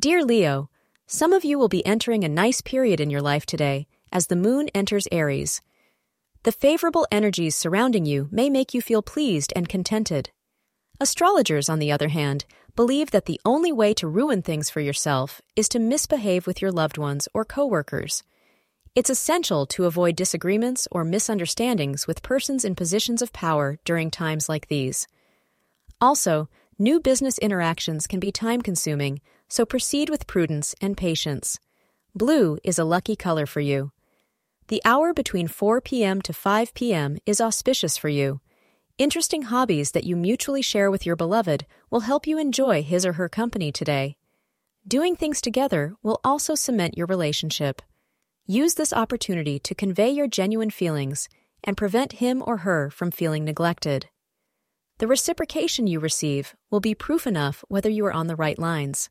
Dear Leo, some of you will be entering a nice period in your life today as the moon enters Aries. The favorable energies surrounding you may make you feel pleased and contented. Astrologers, on the other hand, believe that the only way to ruin things for yourself is to misbehave with your loved ones or coworkers. It's essential to avoid disagreements or misunderstandings with persons in positions of power during times like these. Also, new business interactions can be time consuming, so proceed with prudence and patience. Blue is a lucky color for you. The hour between 4 p.m. to 5 p.m. is auspicious for you. Interesting hobbies that you mutually share with your beloved will help you enjoy his or her company today. Doing things together will also cement your relationship. Use this opportunity to convey your genuine feelings and prevent him or her from feeling neglected. The reciprocation you receive will be proof enough whether you are on the right lines.